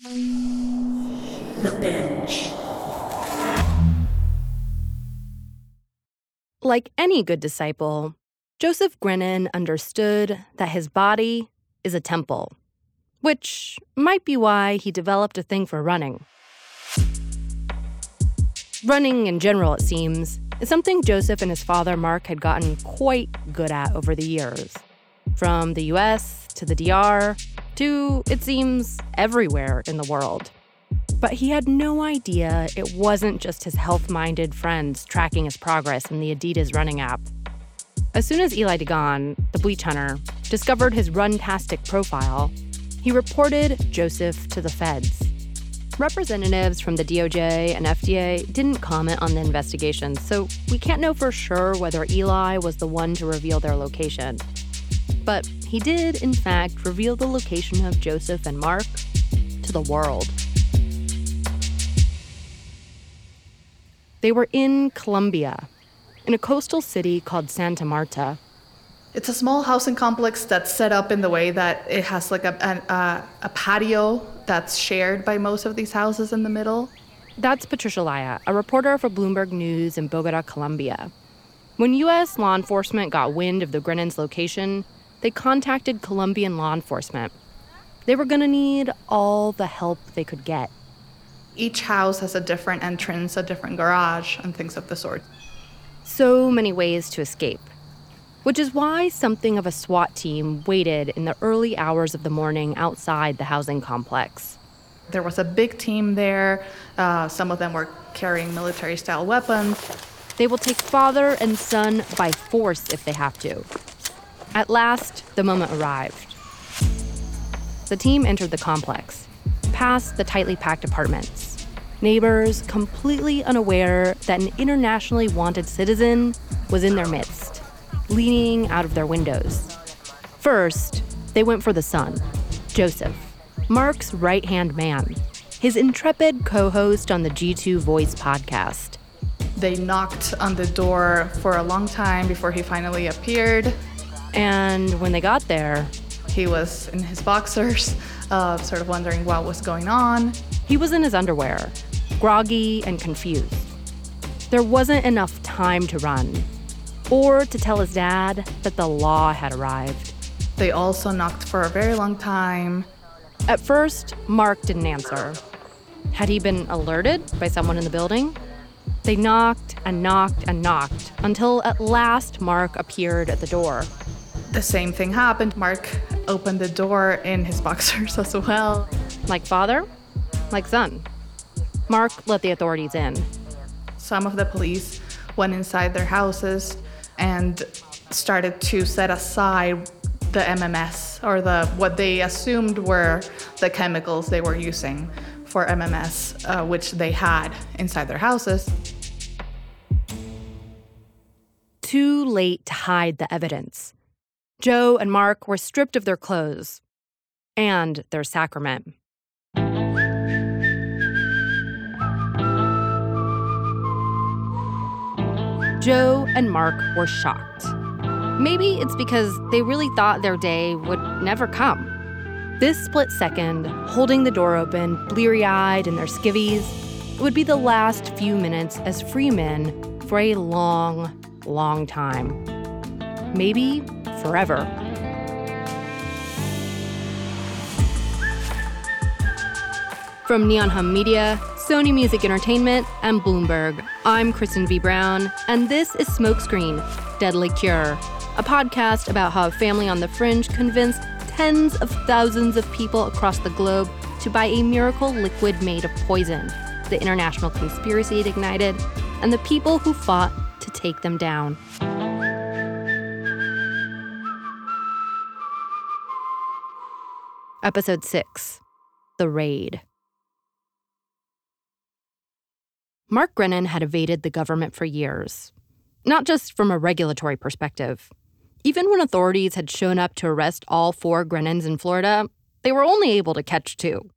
The Binge. Like any good disciple, Joseph Grenon understood that his body is a temple, which might be why he developed a thing for running. Running in general, it seems, is something Joseph and his father Mark had gotten quite good at over the years. From the US to the DR to, it seems, everywhere in the world. But he had no idea it wasn't just his health minded friends tracking his progress in the Adidas running app. As soon as Eli DeGan, the bleach hunter, discovered his runtastic profile, he reported Joseph to the feds. Representatives from the DOJ and FDA didn't comment on the investigation, so we can't know for sure whether Eli was the one to reveal their location. But he did, in fact, reveal the location of Joseph and Mark to the world. They were in Colombia, in a coastal city called Santa Marta. It's a small housing complex that's set up in the way that it has like a, a, a patio that's shared by most of these houses in the middle. That's Patricia Laya, a reporter for Bloomberg News in Bogota, Colombia. When U.S. law enforcement got wind of the Grenons' location, they contacted Colombian law enforcement. They were going to need all the help they could get. Each house has a different entrance, a different garage, and things of the sort. So many ways to escape. Which is why something of a SWAT team waited in the early hours of the morning outside the housing complex. There was a big team there. Uh, some of them were carrying military style weapons. They will take father and son by force if they have to. At last, the moment arrived. The team entered the complex, past the tightly packed apartments. Neighbors completely unaware that an internationally wanted citizen was in their midst, leaning out of their windows. First, they went for the son, Joseph, Mark's right hand man, his intrepid co host on the G2 Voice podcast. They knocked on the door for a long time before he finally appeared. And when they got there, he was in his boxers, uh, sort of wondering what was going on. He was in his underwear, groggy and confused. There wasn't enough time to run or to tell his dad that the law had arrived. They also knocked for a very long time. At first, Mark didn't answer. Had he been alerted by someone in the building? They knocked and knocked and knocked until at last Mark appeared at the door. The same thing happened. Mark opened the door in his boxers as well. Like father, like son. Mark let the authorities in. Some of the police went inside their houses and started to set aside the MMS or the what they assumed were the chemicals they were using for MMS, uh, which they had inside their houses. Too late to hide the evidence. Joe and Mark were stripped of their clothes and their sacrament. Joe and Mark were shocked. Maybe it's because they really thought their day would never come. This split second, holding the door open, bleary eyed in their skivvies, would be the last few minutes as free men for a long, long time. Maybe forever. From Neon Hum Media, Sony Music Entertainment, and Bloomberg, I'm Kristen V. Brown, and this is Smokescreen Deadly Cure, a podcast about how a family on the fringe convinced tens of thousands of people across the globe to buy a miracle liquid made of poison, the international conspiracy it ignited, and the people who fought to take them down. Episode 6 The Raid. Mark Grenon had evaded the government for years, not just from a regulatory perspective. Even when authorities had shown up to arrest all four Grenons in Florida, they were only able to catch two.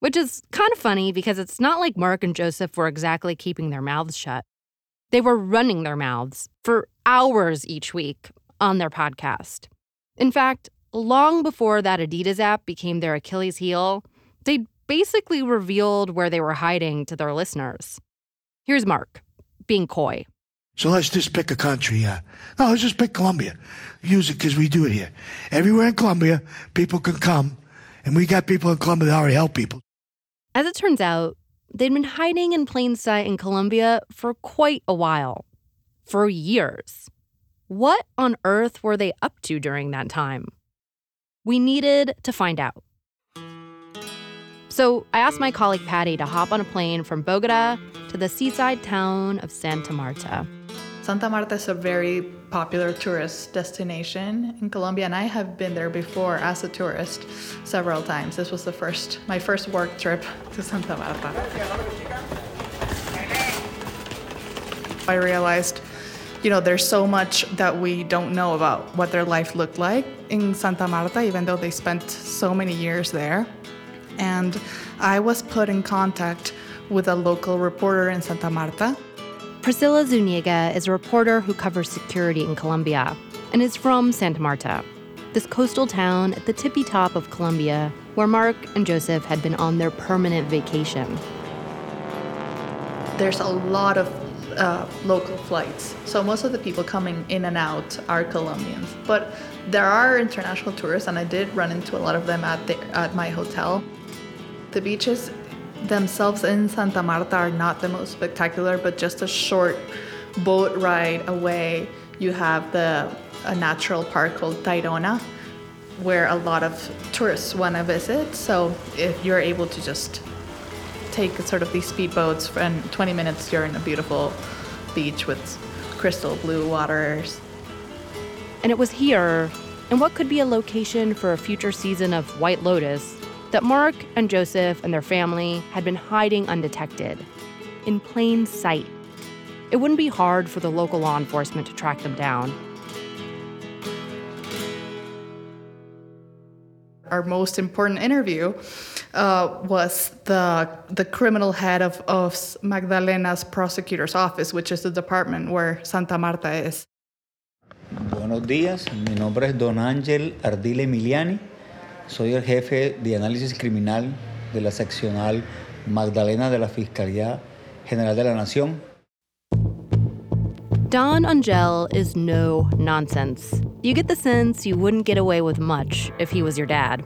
Which is kind of funny because it's not like Mark and Joseph were exactly keeping their mouths shut. They were running their mouths for hours each week on their podcast. In fact, long before that Adidas app became their Achilles heel, they basically revealed where they were hiding to their listeners. Here's Mark, being coy. So let's just pick a country. Uh, no, let's just pick Colombia. Use it because we do it here. Everywhere in Colombia, people can come, and we got people in Colombia that already help people. As it turns out, they'd been hiding in plain sight in Colombia for quite a while. For years. What on earth were they up to during that time? We needed to find out. So I asked my colleague Patty to hop on a plane from Bogota to the seaside town of Santa Marta. Santa Marta is a very popular tourist destination in Colombia, and I have been there before as a tourist several times. This was the first, my first work trip to Santa Marta. I realized, you know, there's so much that we don't know about what their life looked like in Santa Marta, even though they spent so many years there. And I was put in contact with a local reporter in Santa Marta Priscilla Zuniga is a reporter who covers security in Colombia and is from Santa Marta, this coastal town at the tippy top of Colombia where Mark and Joseph had been on their permanent vacation. There's a lot of uh, local flights, so most of the people coming in and out are Colombians. But there are international tourists, and I did run into a lot of them at, the, at my hotel. The beaches themselves in Santa Marta are not the most spectacular, but just a short boat ride away, you have the a natural park called Tayrona, where a lot of tourists want to visit. So if you're able to just take sort of these speedboats and 20 minutes, you're in a beautiful beach with crystal blue waters. And it was here, in what could be a location for a future season of White Lotus, that Mark and Joseph and their family had been hiding undetected, in plain sight. It wouldn't be hard for the local law enforcement to track them down. Our most important interview uh, was the the criminal head of, of Magdalena's prosecutor's office, which is the department where Santa Marta is. Buenos días, mi nombre es Don Ángel Ardile Emiliani. Soy el jefe de análisis criminal de la seccional Magdalena de la Fiscalía General de la Nación. Don Angel is no nonsense. You get the sense you wouldn't get away with much if he was your dad.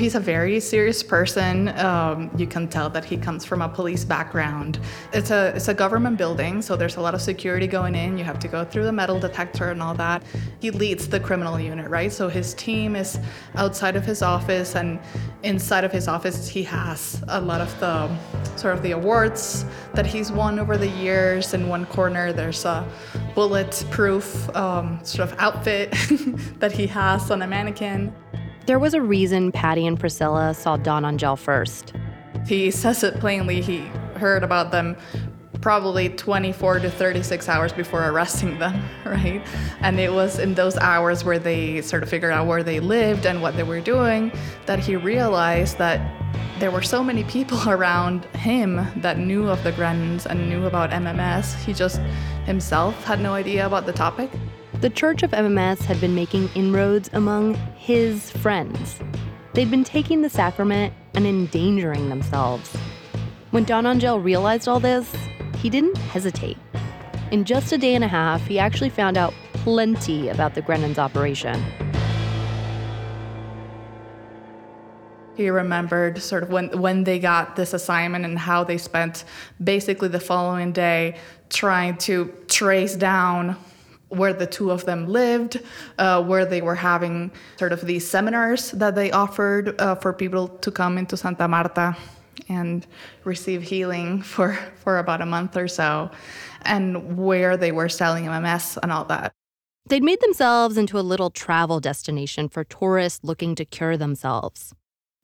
He's a very serious person. Um, you can tell that he comes from a police background. It's a it's a government building, so there's a lot of security going in. You have to go through the metal detector and all that. He leads the criminal unit, right? So his team is outside of his office, and inside of his office, he has a lot of the sort of the awards that he's won over the years. In one corner, there's a bulletproof um, sort of outfit that he has on a mannequin. There was a reason Patty and Priscilla saw Don Angel first. He says it plainly. He heard about them probably 24 to 36 hours before arresting them, right? And it was in those hours where they sort of figured out where they lived and what they were doing that he realized that there were so many people around him that knew of the Grenons and knew about MMS. He just himself had no idea about the topic. The Church of MMS had been making inroads among his friends. They'd been taking the sacrament and endangering themselves. When Don Angel realized all this, he didn't hesitate. In just a day and a half, he actually found out plenty about the Grenon's operation. He remembered sort of when, when they got this assignment and how they spent basically the following day trying to trace down where the two of them lived, uh, where they were having sort of these seminars that they offered uh, for people to come into Santa Marta and receive healing for, for about a month or so, and where they were selling MMS and all that. They'd made themselves into a little travel destination for tourists looking to cure themselves.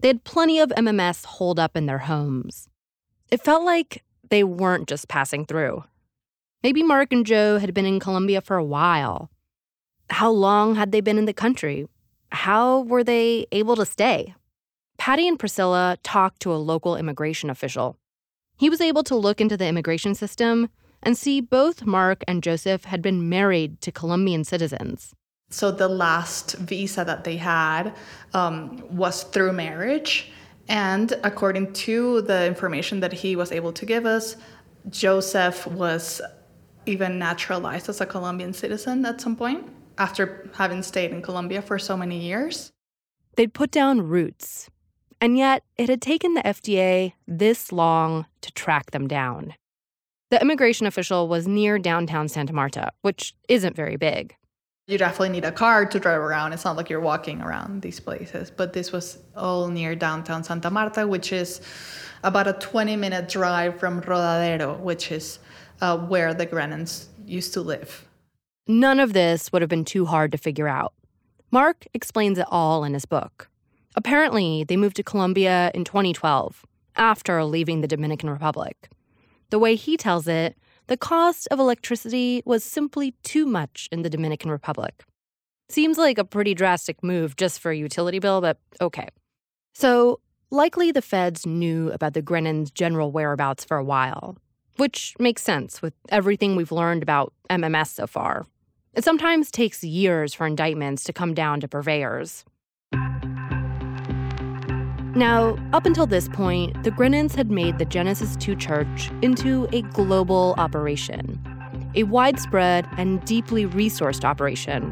They had plenty of MMS holed up in their homes. It felt like they weren't just passing through. Maybe Mark and Joe had been in Colombia for a while. How long had they been in the country? How were they able to stay? Patty and Priscilla talked to a local immigration official. He was able to look into the immigration system and see both Mark and Joseph had been married to Colombian citizens. So the last visa that they had um, was through marriage. And according to the information that he was able to give us, Joseph was even naturalized as a Colombian citizen at some point after having stayed in Colombia for so many years. They'd put down roots, and yet it had taken the FDA this long to track them down. The immigration official was near downtown Santa Marta, which isn't very big. You definitely need a car to drive around. It's not like you're walking around these places. But this was all near downtown Santa Marta, which is about a 20 minute drive from Rodadero, which is uh, where the Grenons used to live. None of this would have been too hard to figure out. Mark explains it all in his book. Apparently, they moved to Colombia in 2012, after leaving the Dominican Republic. The way he tells it, the cost of electricity was simply too much in the Dominican Republic. Seems like a pretty drastic move just for a utility bill, but okay. So, likely the feds knew about the Grenons' general whereabouts for a while, which makes sense with everything we've learned about MMS so far. It sometimes takes years for indictments to come down to purveyors. Now, up until this point, the Grenons had made the Genesis 2 church into a global operation, a widespread and deeply resourced operation,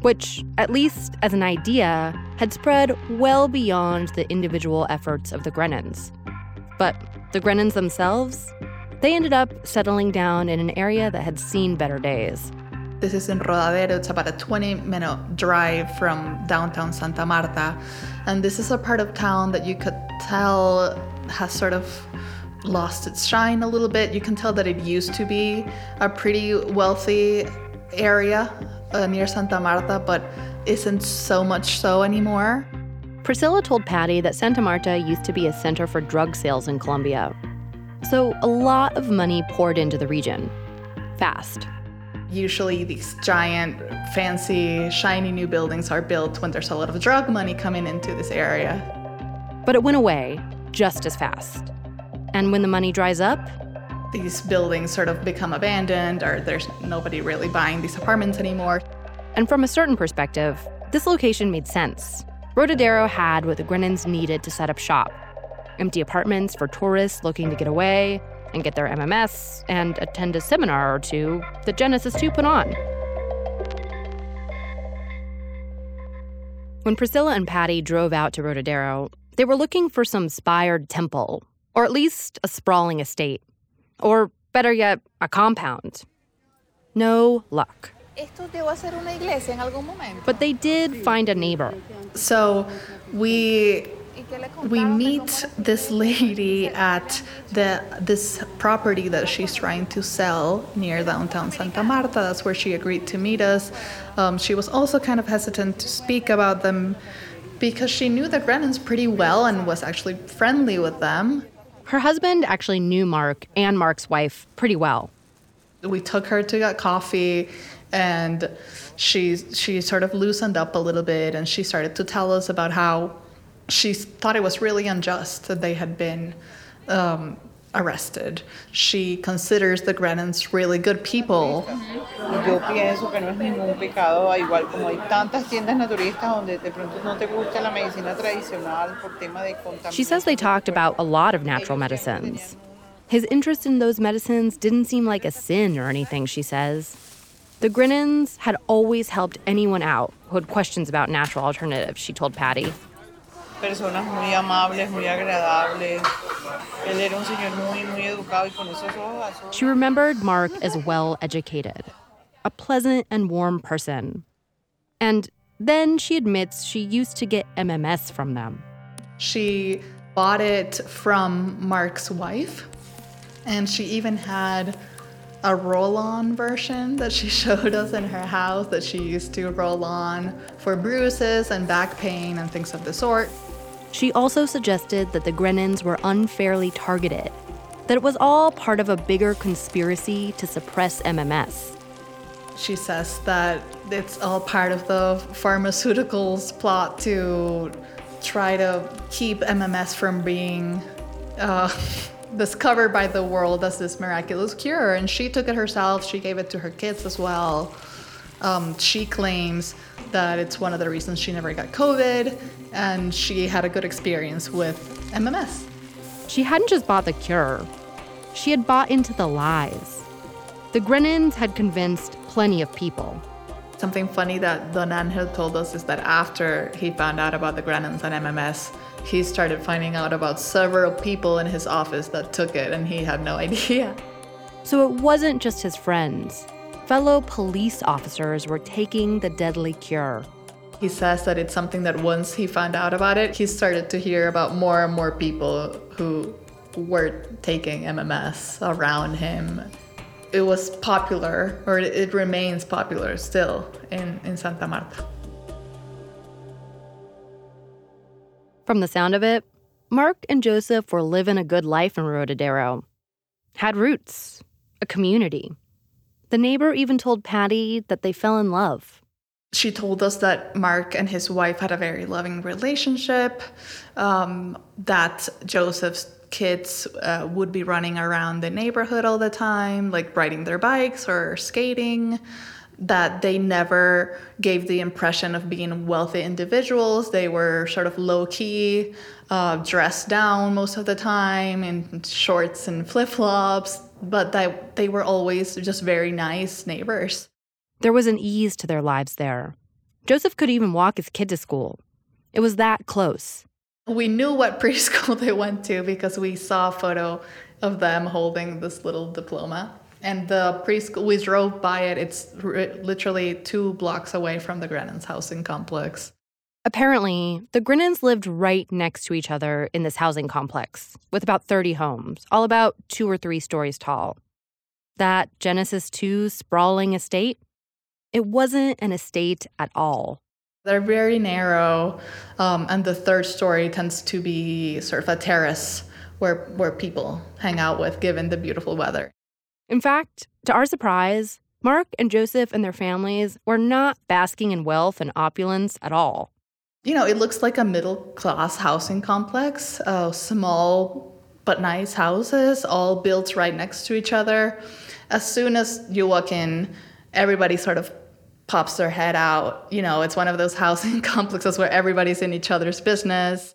which, at least as an idea, had spread well beyond the individual efforts of the Grenons. But the Grenons themselves, they ended up settling down in an area that had seen better days. This is in Rodadero. It's about a 20 minute drive from downtown Santa Marta. And this is a part of town that you could tell has sort of lost its shine a little bit. You can tell that it used to be a pretty wealthy area uh, near Santa Marta, but isn't so much so anymore. Priscilla told Patty that Santa Marta used to be a center for drug sales in Colombia. So a lot of money poured into the region. Fast. Usually, these giant, fancy, shiny new buildings are built when there's a lot of drug money coming into this area. But it went away just as fast. And when the money dries up, these buildings sort of become abandoned, or there's nobody really buying these apartments anymore. And from a certain perspective, this location made sense. Rodadero had what the Grenons needed to set up shop empty apartments for tourists looking to get away, and get their MMS and attend a seminar or two that Genesis 2 put on. When Priscilla and Patty drove out to Rodadero, they were looking for some spired temple, or at least a sprawling estate, or better yet, a compound. No luck. But they did find a neighbor. So we we meet this lady at the this property that she's trying to sell near downtown Santa Marta. That's where she agreed to meet us. Um, she was also kind of hesitant to speak about them because she knew the Grenons pretty well and was actually friendly with them. Her husband actually knew Mark and Mark's wife pretty well. We took her to get coffee and she she sort of loosened up a little bit and she started to tell us about how she thought it was really unjust that they had been um, arrested. She considers the Grenons really good people. Yo pienso que no es ningún pecado, igual como hay tantas tiendas naturistas donde de pronto no te gusta la medicina tradicional por tema de contaminación. She says they talked about a lot of natural medicines. His interest in those medicines didn't seem like a sin or anything, she says. The Grenons had always helped anyone out who had questions about natural alternatives, she told Patty personas muy amables, muy agradables. Él era un señor muy, muy educado y con esos ojos She remembered Mark as well educated, a pleasant and warm person. And then she admits she used to get MMS from them. She bought it from Mark's wife, and she even had a roll on version that she showed us in her house that she used to roll on for bruises and back pain and things of the sort. She also suggested that the Grenons were unfairly targeted. that it was all part of a bigger conspiracy to suppress MMS. She says that it's all part of the pharmaceuticals plot to try to keep MMS from being uh, discovered by the world as this miraculous cure. And she took it herself, she gave it to her kids as well. Um, she claims that it's one of the reasons she never got COVID and she had a good experience with MMS. She hadn't just bought the cure, she had bought into the lies. The Grenons had convinced plenty of people. Something funny that Don Angel told us is that after he found out about the Grenons and MMS, he started finding out about several people in his office that took it and he had no idea. So it wasn't just his friends. Fellow police officers were taking the deadly cure. He says that it's something that once he found out about it, he started to hear about more and more people who were taking MMS around him. It was popular, or it remains popular still in, in Santa Marta. From the sound of it, Mark and Joseph were living a good life in Rodadero. Had roots, a community. The neighbor even told Patty that they fell in love. She told us that Mark and his wife had a very loving relationship, um, that Joseph's kids uh, would be running around the neighborhood all the time, like riding their bikes or skating that they never gave the impression of being wealthy individuals. They were sort of low key, uh, dressed down most of the time in shorts and flip flops, but that they were always just very nice neighbors. There was an ease to their lives there. Joseph could even walk his kid to school. It was that close. We knew what preschool they went to because we saw a photo of them holding this little diploma. And the preschool, we drove by it. It's r- literally two blocks away from the Grenons housing complex. Apparently, the Grenons lived right next to each other in this housing complex, with about 30 homes, all about two or three stories tall. That Genesis 2 sprawling estate, it wasn't an estate at all. They're very narrow, um, and the third story tends to be sort of a terrace where, where people hang out with, given the beautiful weather. In fact, to our surprise, Mark and Joseph and their families were not basking in wealth and opulence at all. You know, it looks like a middle class housing complex, uh, small but nice houses, all built right next to each other. As soon as you walk in, everybody sort of pops their head out. You know, it's one of those housing complexes where everybody's in each other's business.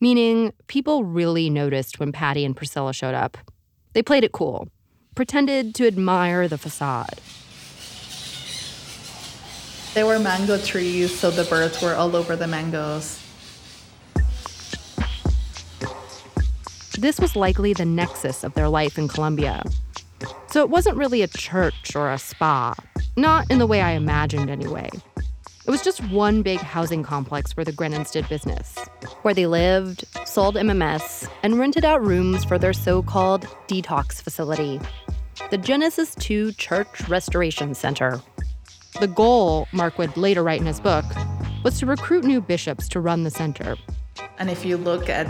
Meaning, people really noticed when Patty and Priscilla showed up. They played it cool pretended to admire the facade. There were mango trees, so the birds were all over the mangoes. This was likely the nexus of their life in Colombia. So it wasn't really a church or a spa, not in the way I imagined anyway. It was just one big housing complex where the Grenons did business, where they lived, sold MMS, and rented out rooms for their so called detox facility, the Genesis 2 Church Restoration Center. The goal, Mark would later write in his book, was to recruit new bishops to run the center. And if you look at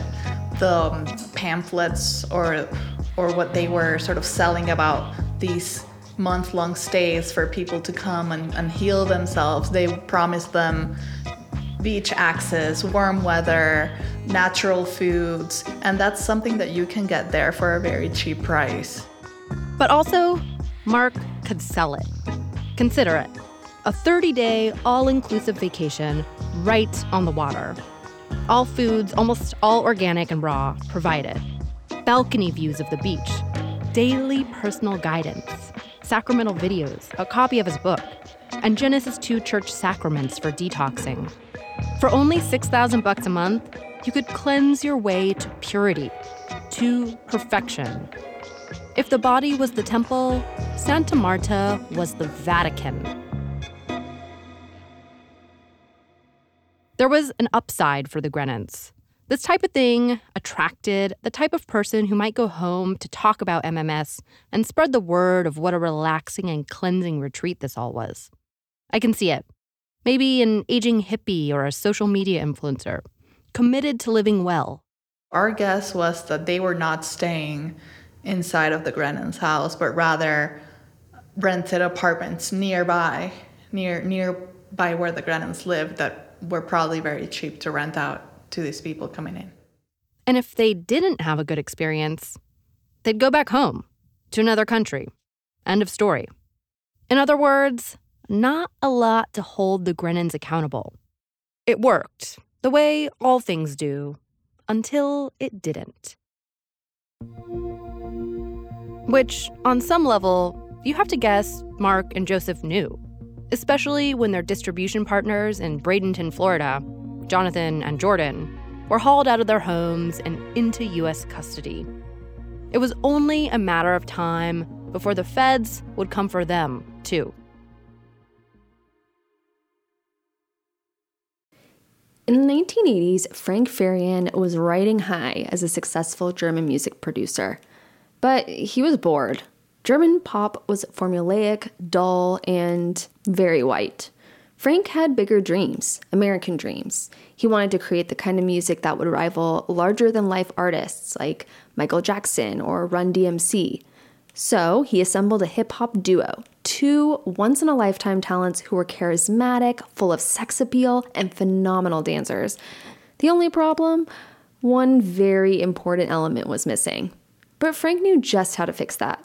the um, pamphlets or or what they were sort of selling about these month long stays for people to come and, and heal themselves. They promised them beach access, warm weather, natural foods, and that's something that you can get there for a very cheap price. But also, Mark could sell it. Consider it a 30 day, all inclusive vacation right on the water. All foods, almost all organic and raw, provided. Balcony views of the beach, daily personal guidance, sacramental videos, a copy of his book, and Genesis 2 church sacraments for detoxing. For only 6,000 bucks a month, you could cleanse your way to purity, to perfection. If the body was the temple, Santa Marta was the Vatican. There was an upside for the Grenons. This type of thing attracted the type of person who might go home to talk about MMS and spread the word of what a relaxing and cleansing retreat this all was. I can see it. Maybe an aging hippie or a social media influencer, committed to living well. Our guess was that they were not staying inside of the Grenon's house, but rather rented apartments nearby, near nearby where the Grenons lived that were probably very cheap to rent out to these people coming in. And if they didn't have a good experience, they'd go back home to another country. End of story. In other words, not a lot to hold the Grenons accountable. It worked, the way all things do, until it didn't. Which, on some level, you have to guess Mark and Joseph knew, especially when their distribution partners in Bradenton, Florida, Jonathan and Jordan, were hauled out of their homes and into U.S. custody. It was only a matter of time before the feds would come for them, too. In the 1980s, Frank Farian was riding high as a successful German music producer. But he was bored. German pop was formulaic, dull, and very white. Frank had bigger dreams, American dreams. He wanted to create the kind of music that would rival larger than life artists like Michael Jackson or Run DMC. So he assembled a hip hop duo, two once in a lifetime talents who were charismatic, full of sex appeal, and phenomenal dancers. The only problem? One very important element was missing. But Frank knew just how to fix that.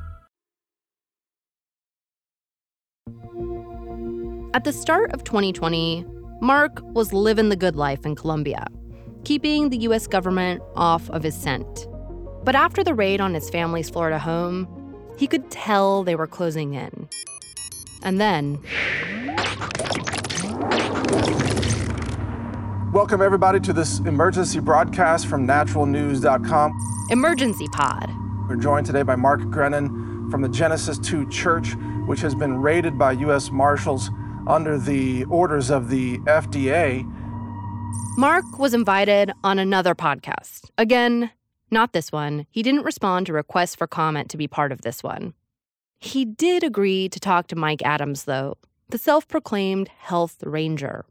At the start of 2020, Mark was living the good life in Colombia, keeping the US government off of his scent. But after the raid on his family's Florida home, he could tell they were closing in. And then. Welcome, everybody, to this emergency broadcast from naturalnews.com. Emergency Pod. We're joined today by Mark Grenon from the Genesis 2 Church, which has been raided by U.S. Marshals under the orders of the FDA. Mark was invited on another podcast. Again, not this one. He didn't respond to requests for comment to be part of this one. He did agree to talk to Mike Adams, though, the self proclaimed health ranger.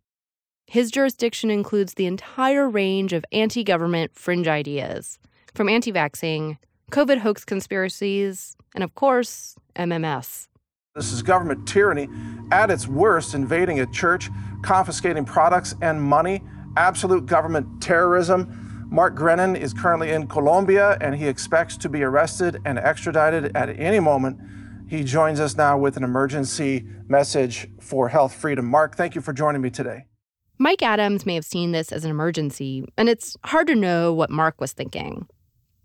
His jurisdiction includes the entire range of anti government fringe ideas, from anti vaxxing, COVID hoax conspiracies, and of course, MMS. This is government tyranny at its worst, invading a church, confiscating products and money, absolute government terrorism. Mark Grenon is currently in Colombia and he expects to be arrested and extradited at any moment. He joins us now with an emergency message for health freedom. Mark, thank you for joining me today. Mike Adams may have seen this as an emergency, and it's hard to know what Mark was thinking.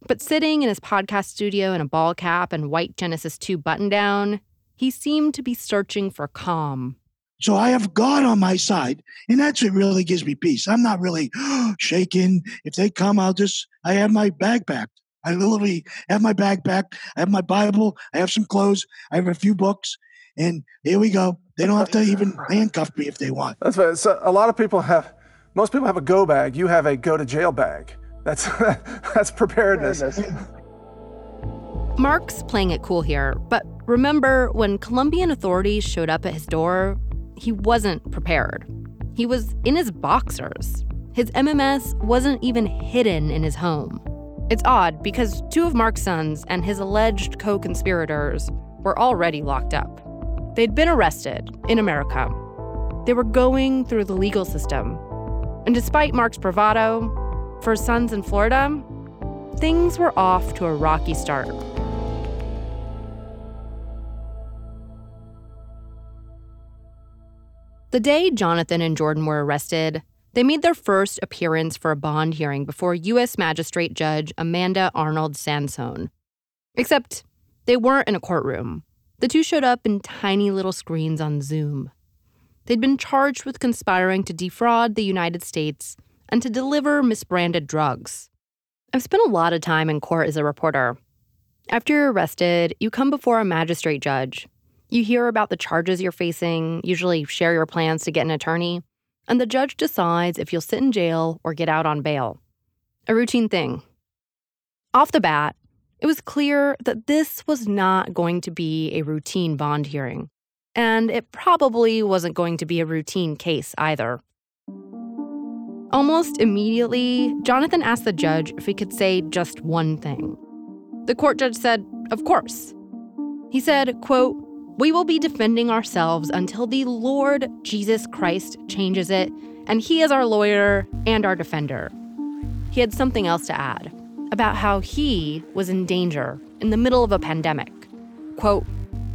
But sitting in his podcast studio in a ball cap and white Genesis 2 button down, he seemed to be searching for calm. So I have God on my side, and that's what really gives me peace. I'm not really shaking. If they come, I'll just, I have my bag packed. I literally have my bag packed. I have my Bible. I have some clothes. I have a few books. And here we go. They don't have to even handcuff me if they want. That's right. So a lot of people have, most people have a go bag. You have a go to jail bag. That's that's preparedness. Mark's playing it cool here, but remember when Colombian authorities showed up at his door, he wasn't prepared. He was in his boxers. His MMS wasn't even hidden in his home. It's odd because two of Mark's sons and his alleged co conspirators were already locked up. They'd been arrested in America. They were going through the legal system. And despite Mark's bravado, for his sons in Florida, things were off to a rocky start. The day Jonathan and Jordan were arrested, they made their first appearance for a bond hearing before U.S. Magistrate Judge Amanda Arnold Sansone. Except they weren't in a courtroom. The two showed up in tiny little screens on Zoom. They'd been charged with conspiring to defraud the United States and to deliver misbranded drugs. I've spent a lot of time in court as a reporter. After you're arrested, you come before a magistrate judge. You hear about the charges you're facing, usually share your plans to get an attorney, and the judge decides if you'll sit in jail or get out on bail. A routine thing. Off the bat, it was clear that this was not going to be a routine bond hearing, and it probably wasn't going to be a routine case either. Almost immediately, Jonathan asked the judge if he could say just one thing. The court judge said, Of course. He said, quote, we will be defending ourselves until the Lord Jesus Christ changes it, and He is our lawyer and our defender. He had something else to add about how he was in danger in the middle of a pandemic. Quote,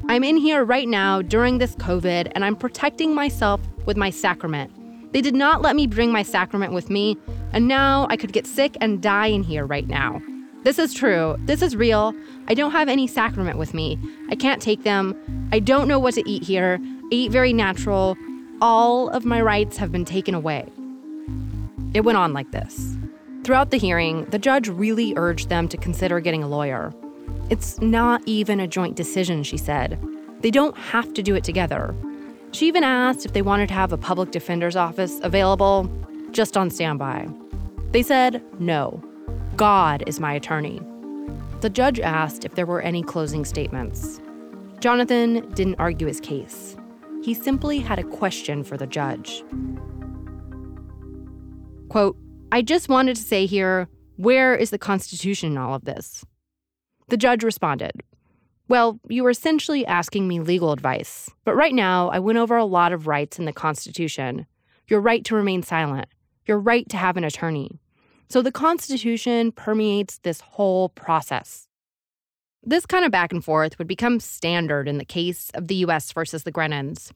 I'm in here right now during this COVID, and I'm protecting myself with my sacrament. They did not let me bring my sacrament with me, and now I could get sick and die in here right now. This is true. This is real. I don't have any sacrament with me. I can't take them. I don't know what to eat here. I eat very natural. All of my rights have been taken away. It went on like this. Throughout the hearing, the judge really urged them to consider getting a lawyer. It's not even a joint decision, she said. They don't have to do it together. She even asked if they wanted to have a public defender's office available just on standby. They said no. God is my attorney. The judge asked if there were any closing statements. Jonathan didn't argue his case. He simply had a question for the judge. Quote, I just wanted to say here, where is the Constitution in all of this? The judge responded, Well, you were essentially asking me legal advice, but right now I went over a lot of rights in the Constitution your right to remain silent, your right to have an attorney, so the Constitution permeates this whole process. This kind of back and forth would become standard in the case of the US versus the Grenons.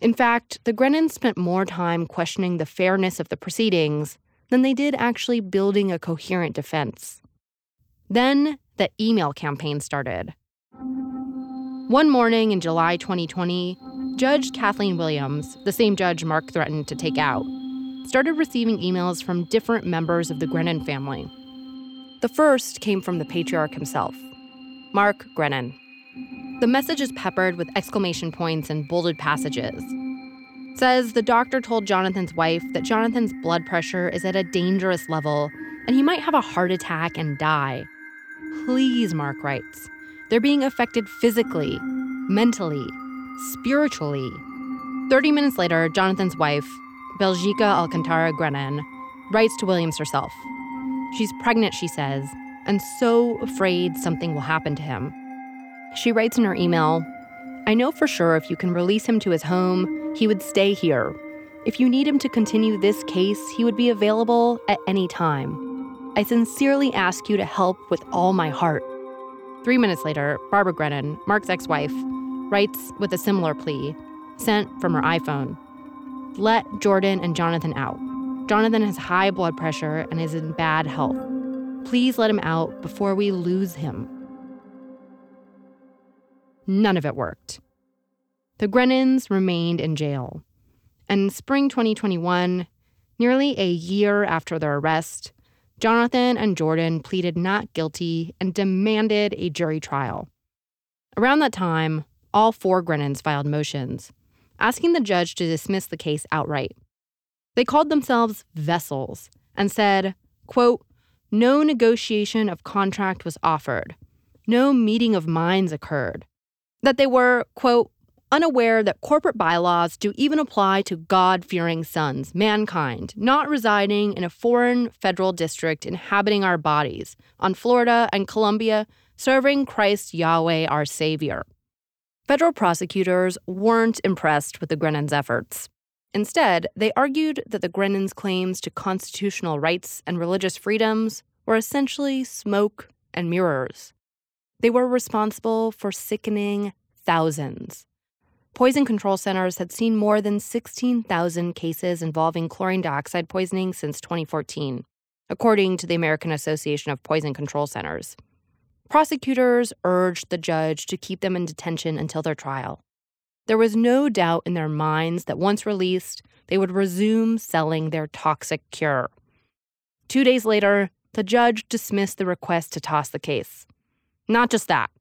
In fact, the Grenons spent more time questioning the fairness of the proceedings than they did actually building a coherent defense. Then the email campaign started. One morning in July 2020, Judge Kathleen Williams, the same judge Mark threatened to take out, started receiving emails from different members of the Grenon family. The first came from the patriarch himself, Mark Grenon. The message is peppered with exclamation points and bolded passages. It says the doctor told Jonathan's wife that Jonathan's blood pressure is at a dangerous level and he might have a heart attack and die. Please, Mark writes. They're being affected physically, mentally, spiritually. 30 minutes later, Jonathan's wife, Belgica Alcantara Grenon, writes to Williams herself. She's pregnant, she says, and so afraid something will happen to him. She writes in her email I know for sure if you can release him to his home, he would stay here. If you need him to continue this case, he would be available at any time. I sincerely ask you to help with all my heart. Three minutes later, Barbara Grenon, Mark's ex wife, writes with a similar plea, sent from her iPhone let Jordan and Jonathan out. Jonathan has high blood pressure and is in bad health. Please let him out before we lose him. None of it worked. The Grenons remained in jail. And in spring 2021, nearly a year after their arrest, Jonathan and Jordan pleaded not guilty and demanded a jury trial. Around that time, all four Grenons filed motions asking the judge to dismiss the case outright. They called themselves vessels and said, quote, no negotiation of contract was offered. No meeting of minds occurred. That they were, quote, unaware that corporate bylaws do even apply to God fearing sons, mankind, not residing in a foreign federal district inhabiting our bodies, on Florida and Columbia, serving Christ Yahweh our Savior. Federal prosecutors weren't impressed with the Grenons' efforts. Instead, they argued that the Grenons' claims to constitutional rights and religious freedoms were essentially smoke and mirrors. They were responsible for sickening thousands. Poison control centers had seen more than 16,000 cases involving chlorine dioxide poisoning since 2014, according to the American Association of Poison Control Centers. Prosecutors urged the judge to keep them in detention until their trial. There was no doubt in their minds that once released, they would resume selling their toxic cure. Two days later, the judge dismissed the request to toss the case. Not just that.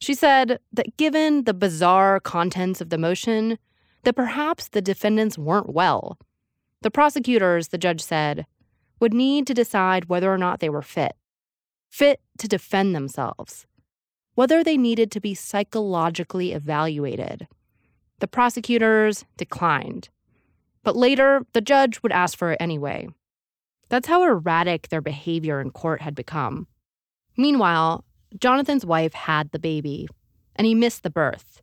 She said that given the bizarre contents of the motion, that perhaps the defendants weren't well. The prosecutors, the judge said, would need to decide whether or not they were fit. Fit to defend themselves. Whether they needed to be psychologically evaluated. The prosecutors declined. But later, the judge would ask for it anyway. That's how erratic their behavior in court had become. Meanwhile, Jonathan's wife had the baby, and he missed the birth.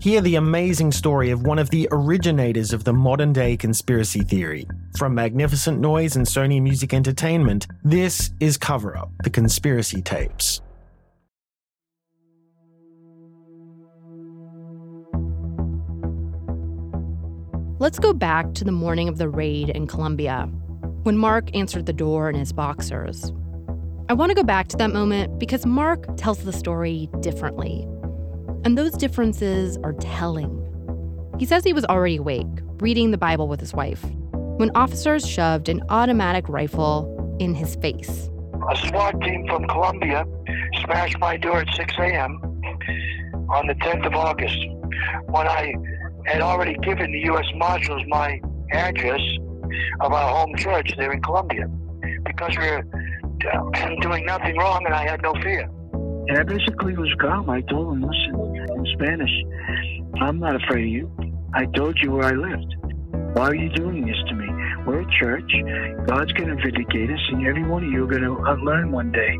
Hear the amazing story of one of the originators of the modern day conspiracy theory. From Magnificent Noise and Sony Music Entertainment, this is Cover Up The Conspiracy Tapes. Let's go back to the morning of the raid in Colombia, when Mark answered the door in his boxers. I want to go back to that moment because Mark tells the story differently. And those differences are telling. He says he was already awake, reading the Bible with his wife, when officers shoved an automatic rifle in his face. A SWAT team from Colombia smashed my door at 6 a.m. on the 10th of August when I had already given the U.S. Marshals my address of our home church there in Colombia because we were uh, doing nothing wrong and I had no fear. And I basically was calm. I told him, listen, in Spanish. I'm not afraid of you. I told you where I lived. Why are you doing this to me? We're a church. God's going to vindicate us, and every one of you are going to learn one day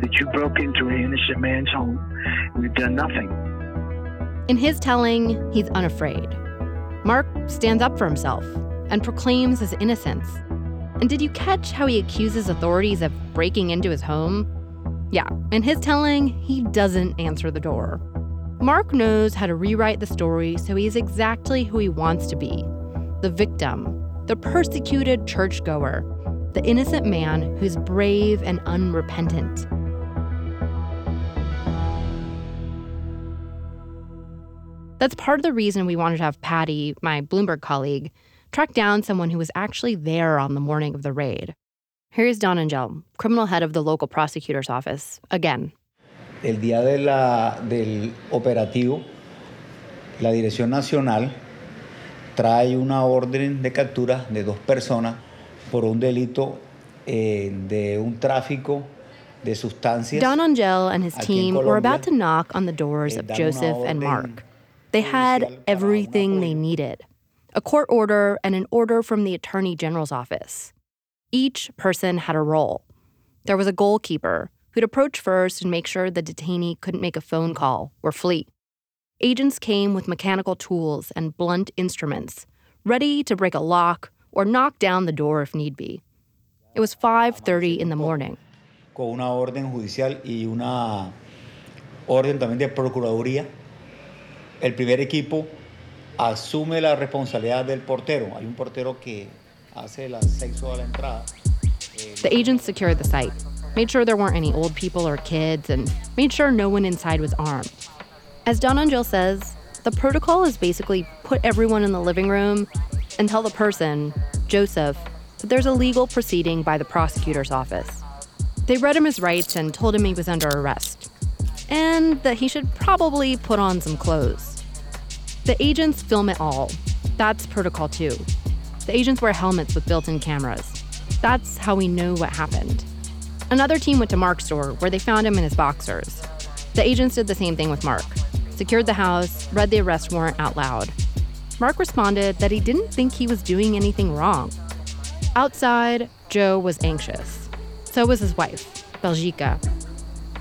that you broke into an innocent man's home. We've done nothing. In his telling, he's unafraid. Mark stands up for himself and proclaims his innocence. And did you catch how he accuses authorities of breaking into his home? Yeah, in his telling, he doesn't answer the door. Mark knows how to rewrite the story so he's exactly who he wants to be the victim, the persecuted churchgoer, the innocent man who's brave and unrepentant. That's part of the reason we wanted to have Patty, my Bloomberg colleague, track down someone who was actually there on the morning of the raid. Here's Don Angel, criminal head of the local prosecutor's office, again. el día de la, del operativo, la Dirección Nacional trae una orden de captura de dos personas por un delito eh, de un tráfico de sustancias. Don Angel and his team were about to knock on the doors of Joseph and Mark. They had everything they needed a court order and an order from the Attorney General's office. Each person had a role. There was a goalkeeper who'd approach first and make sure the detainee couldn't make a phone call or flee. Agents came with mechanical tools and blunt instruments, ready to break a lock or knock down the door if need be. It was 5:30 in the morning. Con una orden judicial y una orden también de procuraduría. El primer equipo asume la responsabilidad del portero. Hay un portero que The agents secured the site, made sure there weren't any old people or kids, and made sure no one inside was armed. As Don Angel says, the protocol is basically put everyone in the living room and tell the person, Joseph, that there's a legal proceeding by the prosecutor's office. They read him his rights and told him he was under arrest, and that he should probably put on some clothes. The agents film it all. That's protocol two. The agents wear helmets with built in cameras. That's how we know what happened. Another team went to Mark's store where they found him in his boxers. The agents did the same thing with Mark secured the house, read the arrest warrant out loud. Mark responded that he didn't think he was doing anything wrong. Outside, Joe was anxious. So was his wife, Belgica.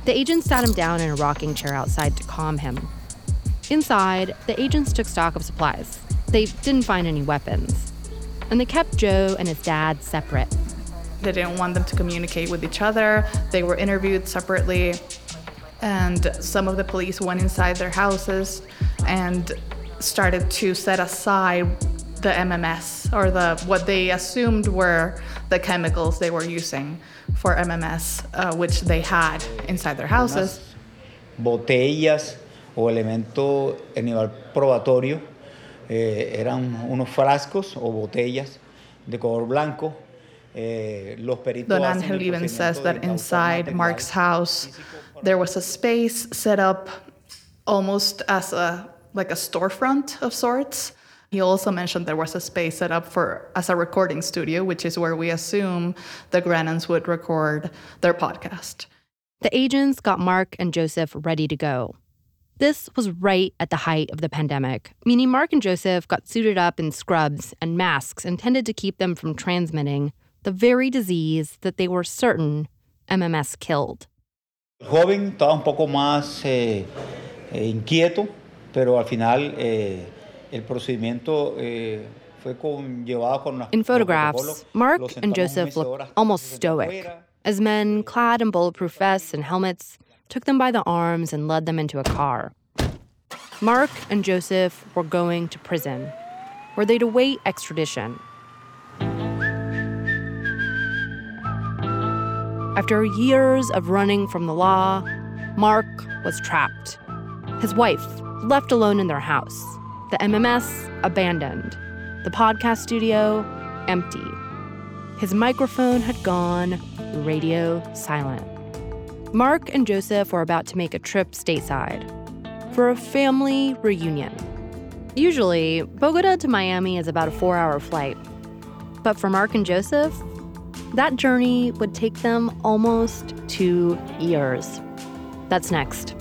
The agents sat him down in a rocking chair outside to calm him. Inside, the agents took stock of supplies. They didn't find any weapons. And they kept Joe and his dad separate. They didn't want them to communicate with each other. They were interviewed separately. And some of the police went inside their houses and started to set aside the MMS or the what they assumed were the chemicals they were using for MMS, uh, which they had inside their houses. Botellas o elemento a nivel probatorio eh, eran unos frascos o botellas de color blanco. Eh, Don Angel even says that inside Mark's house there was a space set up almost as a like a storefront of sorts. He also mentioned there was a space set up for as a recording studio, which is where we assume the Grenons would record their podcast. The agents got Mark and Joseph ready to go. This was right at the height of the pandemic, meaning Mark and Joseph got suited up in scrubs and masks intended to keep them from transmitting the very disease that they were certain MMS killed. El joven estaba un poco más eh, eh, inquieto, pero al final eh, el procedimiento eh, fue conllevado con In photographs, Mark and Joseph look almost stoic as men clad in bulletproof vests and helmets took them by the arms and led them into a car. Mark and Joseph were going to prison, where they'd await extradition. After years of running from the law, Mark was trapped. His wife left alone in their house, the MMS abandoned, the podcast studio empty. His microphone had gone radio silent. Mark and Joseph were about to make a trip stateside for a family reunion. Usually, Bogota to Miami is about a four hour flight. But for Mark and Joseph, that journey would take them almost two years. That's next.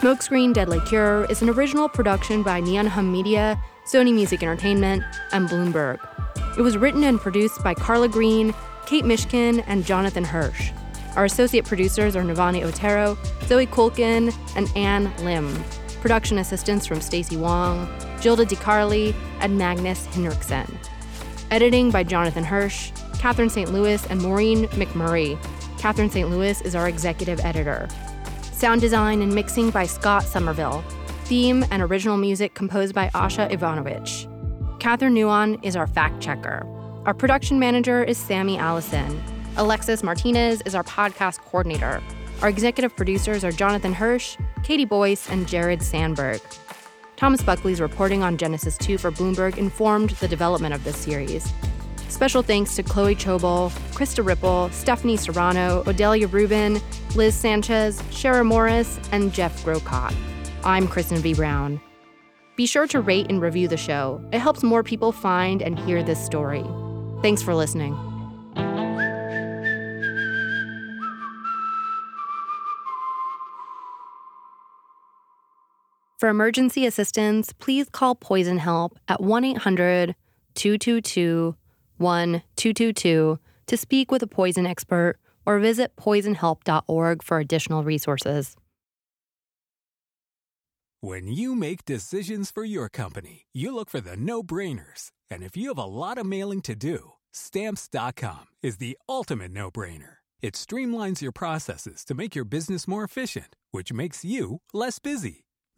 Smokescreen Deadly Cure is an original production by Neon Hum Media, Sony Music Entertainment, and Bloomberg. It was written and produced by Carla Green, Kate Mishkin, and Jonathan Hirsch. Our associate producers are Navani Otero, Zoe Kulkin, and Anne Lim. Production assistance from Stacey Wong, Gilda DiCarli, and Magnus Henriksen. Editing by Jonathan Hirsch, Catherine St. Louis, and Maureen McMurray. Catherine St. Louis is our executive editor. Sound design and mixing by Scott Somerville. Theme and original music composed by Asha Ivanovich. Catherine Nuon is our fact checker. Our production manager is Sammy Allison. Alexis Martinez is our podcast coordinator. Our executive producers are Jonathan Hirsch, Katie Boyce, and Jared Sandberg. Thomas Buckley's reporting on Genesis 2 for Bloomberg informed the development of this series. Special thanks to Chloe Chobol, Krista Ripple, Stephanie Serrano, Odelia Rubin, Liz Sanchez, Shara Morris, and Jeff Grocott. I'm Kristen V. Brown. Be sure to rate and review the show. It helps more people find and hear this story. Thanks for listening. For emergency assistance, please call Poison Help at 1 800 222 1222 to speak with a poison expert or visit poisonhelp.org for additional resources. When you make decisions for your company, you look for the no brainers. And if you have a lot of mailing to do, Stamps.com is the ultimate no brainer. It streamlines your processes to make your business more efficient, which makes you less busy.